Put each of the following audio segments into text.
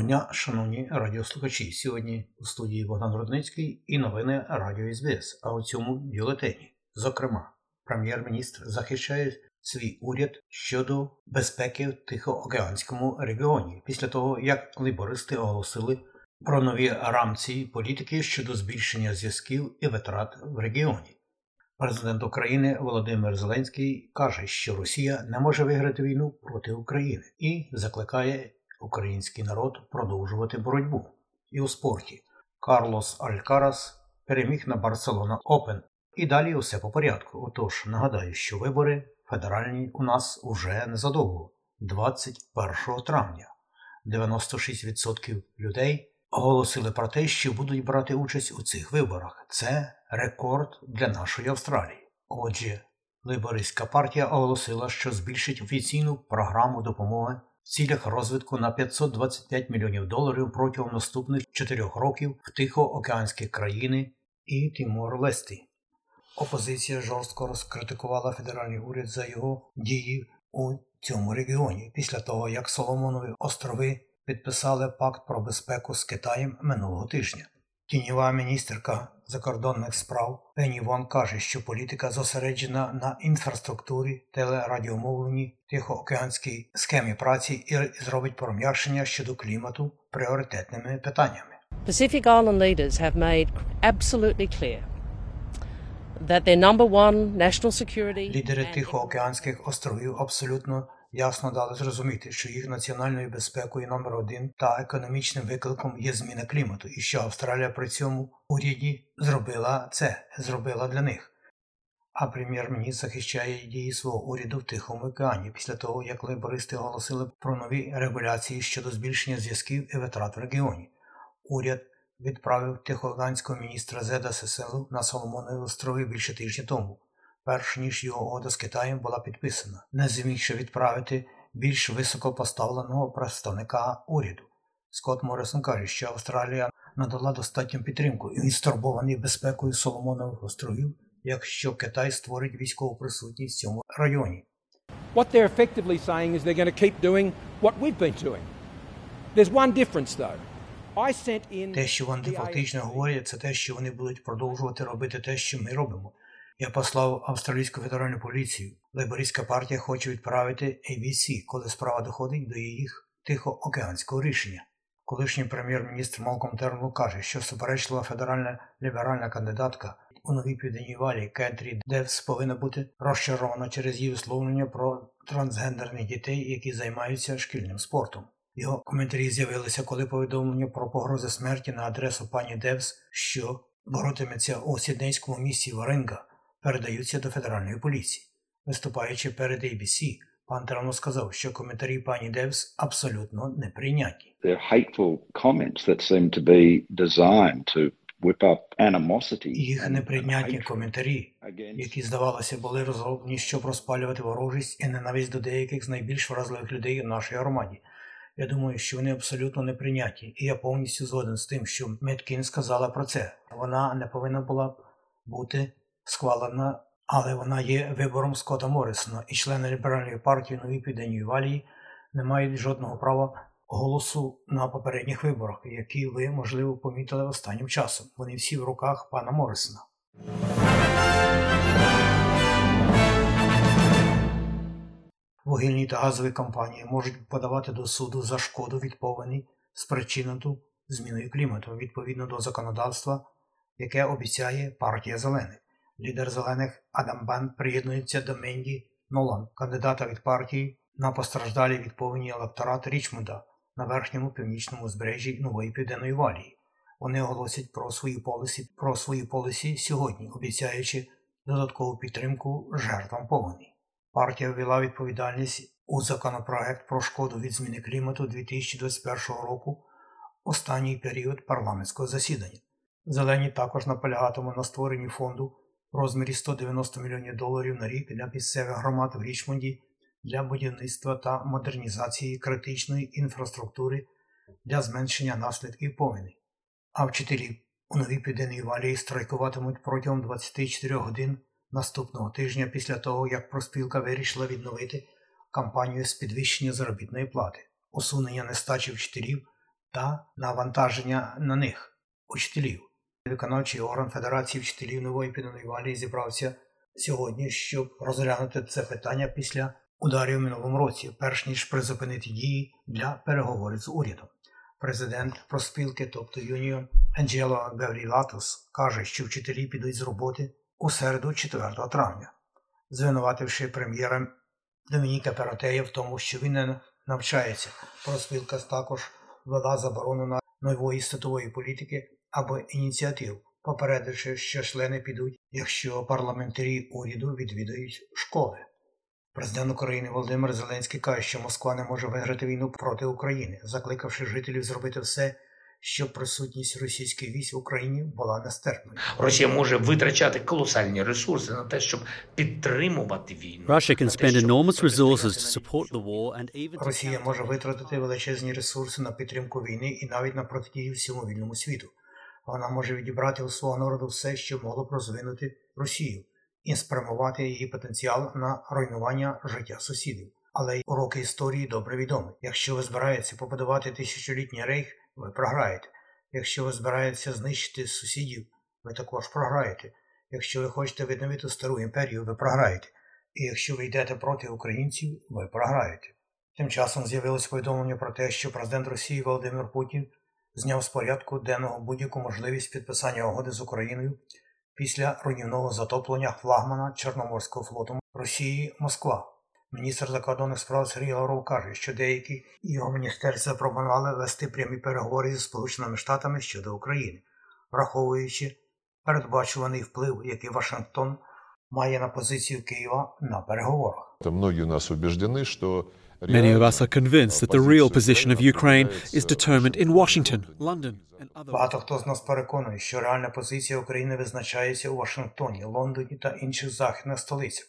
Доброго дня, шановні радіослухачі. Сьогодні у студії Богдан Рудницький і новини Радіо СБС. А у цьому бюлетені, зокрема, прем'єр-міністр захищає свій уряд щодо безпеки в Тихоокеанському регіоні після того, як лейбористи оголосили про нові рамці політики щодо збільшення зв'язків і витрат в регіоні. Президент України Володимир Зеленський каже, що Росія не може виграти війну проти України і закликає український народ продовжувати боротьбу. І у спорті Карлос Алькарас переміг на Барселона Опен. І далі усе по порядку. Отож, нагадаю, що вибори федеральні у нас уже незадовго, 21 травня. 96% людей оголосили про те, що будуть брати участь у цих виборах. Це рекорд для нашої Австралії. Отже, Лейбористська партія оголосила, що збільшить офіційну програму допомоги в цілях розвитку на 525 мільйонів доларів протягом наступних 4 років в Тихоокеанські країни і Тимор-Лесті. Опозиція жорстко розкритикувала федеральний уряд за його дії у цьому регіоні після того, як Соломонові острови підписали пакт про безпеку з Китаєм минулого тижня. Тіньова міністерка закордонних справ Пенні Вон каже, що політика зосереджена на інфраструктурі, телерадіомовленні, тихоокеанській схемі праці і зробить пром'якшення щодо клімату пріоритетними питаннями. Pacific Island leaders have made absolutely clear that their number one national security Лідери Тихоокеанських островів абсолютно ясно дали зрозуміти, що їх національною безпекою номер один та економічним викликом є зміна клімату, і що Австралія при цьому уряді зробила це, зробила для них. А прем'єр-міністр захищає дії свого уряду в Тихому океані після того, як лейбористи оголосили про нові регуляції щодо збільшення зв'язків і витрат в регіоні. Уряд відправив тихоокеанського міністра Зеда Сеселу на Соломонові острови більше тижня тому, перш ніж його угода з Китаєм була підписана, не змігши відправити більш високо поставленого представника уряду. Скотт Моррисон каже, що Австралія надала достатню підтримку і він стурбований безпекою Соломонових островів, якщо Китай створить військову присутність в цьому районі. What they're effectively saying is they're going to keep doing what we've been doing. There's one difference though. Те, що вони фактично говорять, це те, що вони будуть продовжувати робити те, що ми робимо. Я послав австралійську федеральну поліцію. Лейбористська партія хоче відправити ABC, коли справа доходить до їх тихоокеанського рішення. Колишній прем'єр-міністр Малком Тернбул каже, що суперечлива федеральна ліберальна кандидатка у новій південній валі Кентрі Девс повинна бути розчарована через її висловлення про трансгендерних дітей, які займаються шкільним спортом. Його коментарі з'явилися, коли повідомлення про погрози смерті на адресу пані Девс, що боротиметься у сіднейському місті Варинга, передаються до федеральної поліції. Виступаючи перед ABC, пан Терно сказав, що коментарі пані Девс абсолютно animosity. Їх неприйнятні коментарі, які, здавалося, були розроблені, щоб розпалювати ворожість і ненависть до деяких з найбільш вразливих людей в нашій громаді. Я думаю, що вони абсолютно неприйняті, і я повністю згоден з тим, що Меткін сказала про це. Вона не повинна була бути схвалена, але вона є вибором Скотта Моррисона, і члени ліберальної партії Новій Південній Валії не мають жодного права голосу на попередніх виборах, які ви, можливо, помітили останнім часом. Вони всі в руках пана Моррисона. Вугільні та газові компанії можуть подавати до суду за шкоду від повені, спричинену зміною клімату відповідно до законодавства, яке обіцяє партія зелених. Лідер зелених Адам Бан приєднується до Менді Нолан, кандидата від партії на постраждалі від повені електорат Річмонда на верхньому північному узбережжі Нової Південної Валії. Вони оголосять про свої полісі про свої полісі сьогодні, обіцяючи додаткову підтримку жертвам повені. Партія ввела відповідальність у законопроект про шкоду від зміни клімату 2021 року останній період парламентського засідання. Зелені також наполягатимуть на створенні фонду в розмірі 190 мільйонів доларів на рік для місцевих громад в Річмонді для будівництва та модернізації критичної інфраструктури для зменшення наслідків повені. А вчителі у новій південній валії страйкуватимуть протягом 24 годин наступного тижня після того, як проспілка вирішила відновити кампанію з підвищення заробітної плати, усунення нестачі вчителів та навантаження на них учителів. Виконавчий орган Федерації вчителів нової південної валії зібрався сьогодні, щоб розглянути це питання після ударів у минулому році, перш ніж призупинити дії для переговорів з урядом. Президент проспілки, тобто Юніон Анджело Гаврілатус, каже, що вчителі підуть з роботи у середу 4 травня, звинувативши прем'єра Домініка Перотея в тому, що він не навчається. Проспілка також ввела заборону на нової статової політики або ініціатив, попередивши, що члени підуть, якщо парламентарі уряду відвідають школи. Президент України Володимир Зеленський каже, що Москва не може виграти війну проти України, закликавши жителів зробити все, щоб присутність російських військ в Україні була нестерпною. Росія може витрачати колосальні ресурси на те, щоб підтримувати війну. Russia can spend enormous resources to support the war and even Росія може витратити величезні ресурси на підтримку війни і навіть на протидію всьому вільному світу. Вона може відібрати у свого народу все, що могло б розвинути Росію, і спрямувати її потенціал на руйнування життя сусідів. Але й уроки історії добре відомі. Якщо ви збираєтеся побудувати тисячолітній рейх, ви програєте. Якщо ви збираєтеся знищити сусідів, ви також програєте. Якщо ви хочете відновити стару імперію, ви програєте. І якщо ви йдете проти українців, ви програєте. Тим часом з'явилось повідомлення про те, що президент Росії Володимир Путін зняв з порядку денного будь-яку можливість підписання угоди з Україною після руйнівного затоплення флагмана Чорноморського флоту Росії Москва. Міністр закордонних справ Сергій Лавров каже, що деякі його міністерства пропонували вести прямі переговори зі Сполученими Штатами щодо України, враховуючи передбачуваний вплив, який Вашингтон має на позицію Києва на переговорах. Многие у нас убеждены, что Many of us are convinced that the real position of Ukraine is determined in Washington, London, and other. Багато хто з нас переконує, що реальна позиція України визначається у Вашингтоні, Лондоні та інших західних столицях.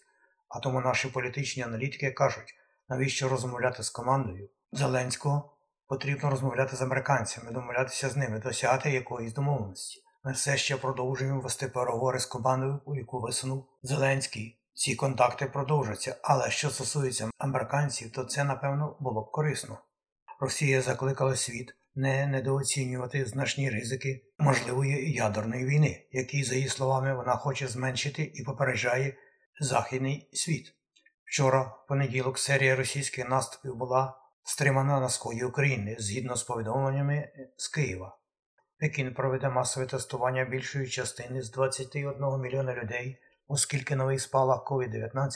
А тому наші політичні аналітики кажуть, навіщо розмовляти з командою Зеленського? Потрібно розмовляти з американцями, домовлятися з ними, досягати якоїсь домовленості. Ми все ще продовжуємо вести переговори з командою, у яку висунув Зеленський. Ці контакти продовжаться, але що стосується американців, то це напевно було б корисно. Росія закликала світ не недооцінювати значні ризики можливої ядерної війни, які, за її словами, вона хоче зменшити і попереджає західний світ. Вчора, в понеділок, серія російських наступів була стримана на сході України згідно з повідомленнями з Києва. Пекін проведе масове тестування більшої частини з 21 мільйона людей, оскільки новий спалах COVID-19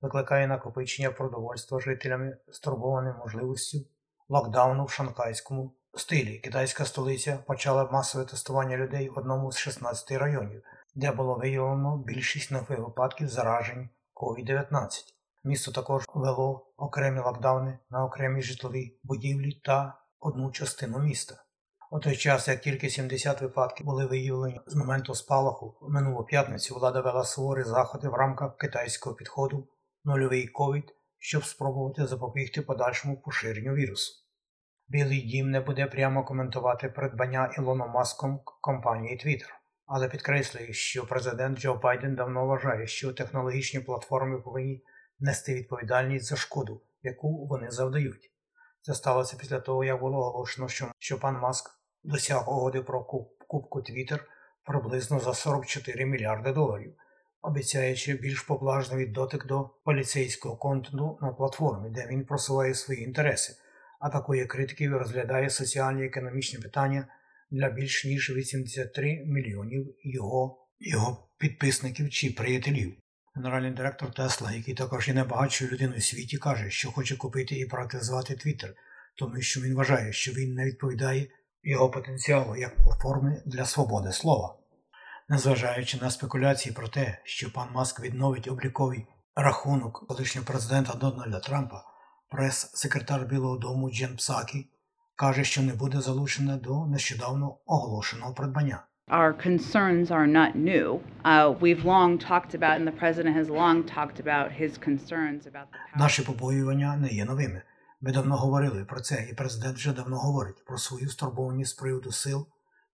викликає накопичення продовольства жителями, стурбованим можливістю локдауну в шанхайському стилі. Китайська столиця почала масове тестування людей в одному з 16 районів, де було виявлено більшість нових випадків заражень COVID-19. Місто також ввело окремі локдауни на окремі житлові будівлі та одну частину міста. У той час, як тільки 70 випадків були виявлені з моменту спалаху минулу п'ятницю, влада вела суворі заходи в рамках китайського підходу нульовий ковід, щоб спробувати запобігти подальшому поширенню вірусу. Білий дім не буде прямо коментувати придбання Ілоном Маском компанії Twitter, але підкреслює, що президент Джо Байден давно вважає, що технологічні платформи повинні нести відповідальність за шкоду, яку вони завдають. Це сталося після того, як було оголошено, що пан Маск досяг угоди про кубку Twitter приблизно за 44 мільярди доларів, обіцяючи більш поблажний дотик до поліцейського контенту на платформі, де він просуває свої інтереси, атакує критиків і розглядає соціальні і економічні питання для більш ніж 83 мільйонів його, його підписників чи приятелів. Генеральний директор Тесла, який також є найбагатшою людиною у світі, каже, що хоче купити і приватизувати Twitter, тому що він вважає, що він не відповідає його потенціалу як платформи для свободи слова. Незважаючи на спекуляції про те, що пан Маск відновить обліковий рахунок колишнього президента Дональда Трампа, Прес-секретар Білого Дому Джен Псакі каже, що не буде залучена до нещодавно оголошеного придбання. Our concerns are not new. Uh, we've long talked about, and the president has long talked about his concerns about the power. Наші побоювання не є новими. Ми давно говорили про це, і президент вже давно говорить про свою стурбованість з приводу сил,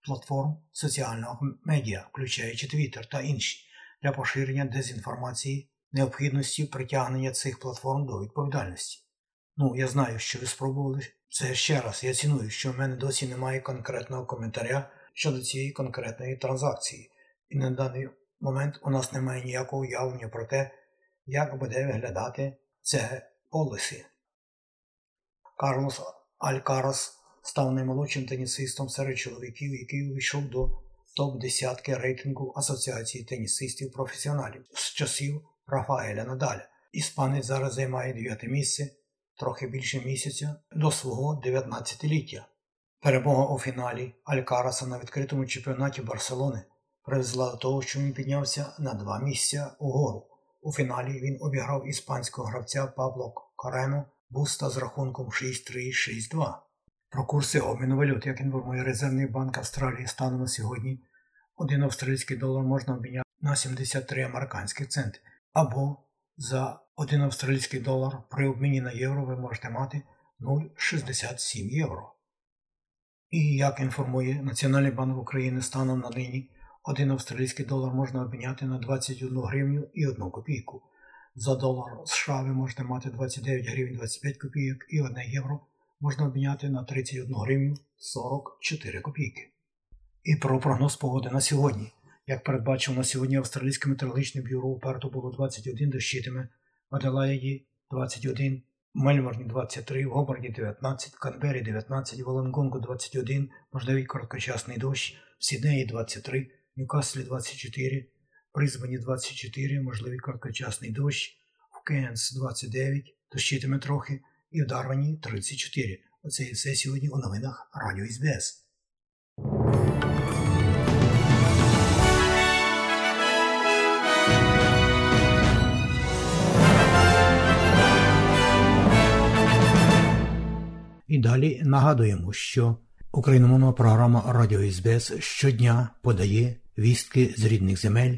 платформ соціального медіа, включаючи Twitter та інші, для поширення дезінформації, необхідності притягнення цих платформ до відповідальності. Ну, я знаю, що ви спробували це ще раз. Я ціную, що в мене досі немає конкретного коментаря щодо цієї конкретної транзакції, і на даний момент у нас немає ніякого уявлення про те, як буде виглядати це полисі. Карлос Алькарас став наймолодшим тенісистом серед чоловіків, який увійшов до топ-10 рейтингу Асоціації тенісистів професіоналів з часів Рафаеля Надаля. Іспанець зараз займає 9 місце, трохи більше місяця, до свого 19-ліття. Перемога у фіналі Алькараса на відкритому чемпіонаті Барселони привезла до того, що він піднявся на два місця угору. У фіналі він обіграв іспанського гравця Пабло Каремо Буста з рахунком 6-3-6-2. Про курси обміну валют, як інформує Резервний банк Австралії станом на сьогодні, один австралійський долар можна обміняти на 73 американських центи, або за один австралійський долар при обміні на євро ви можете мати 0,67 євро. І як інформує Національний банк України станом на нині, один австралійський долар можна обміняти на 21 гривню і 1 копійку. За долар США ви можете мати 29 гривень 25 копійок і 1 євро можна обміняти на 31 гривню 44 копійки. І про прогноз погоди на сьогодні. Як передбачив на сьогодні Австралійське метеорологічне бюро у Перту було 21 дощитиме, в Аделаїді 21, в Мельбурні 23, в Гобарді 19, в Канбері 19, в Волонгонгу 21, можливий короткочасний дощ, в Сіднеї 23, в Ньюкаслі 24, в Брисбені 24, можливий короткочасний дощ, в Кенс 29, дощитиме трохи, і в Дарвані 34. Оце і все сьогодні у новинах Радіо СБС. І далі нагадуємо, що україномовна програма Радіо СБС щодня подає вістки з рідних земель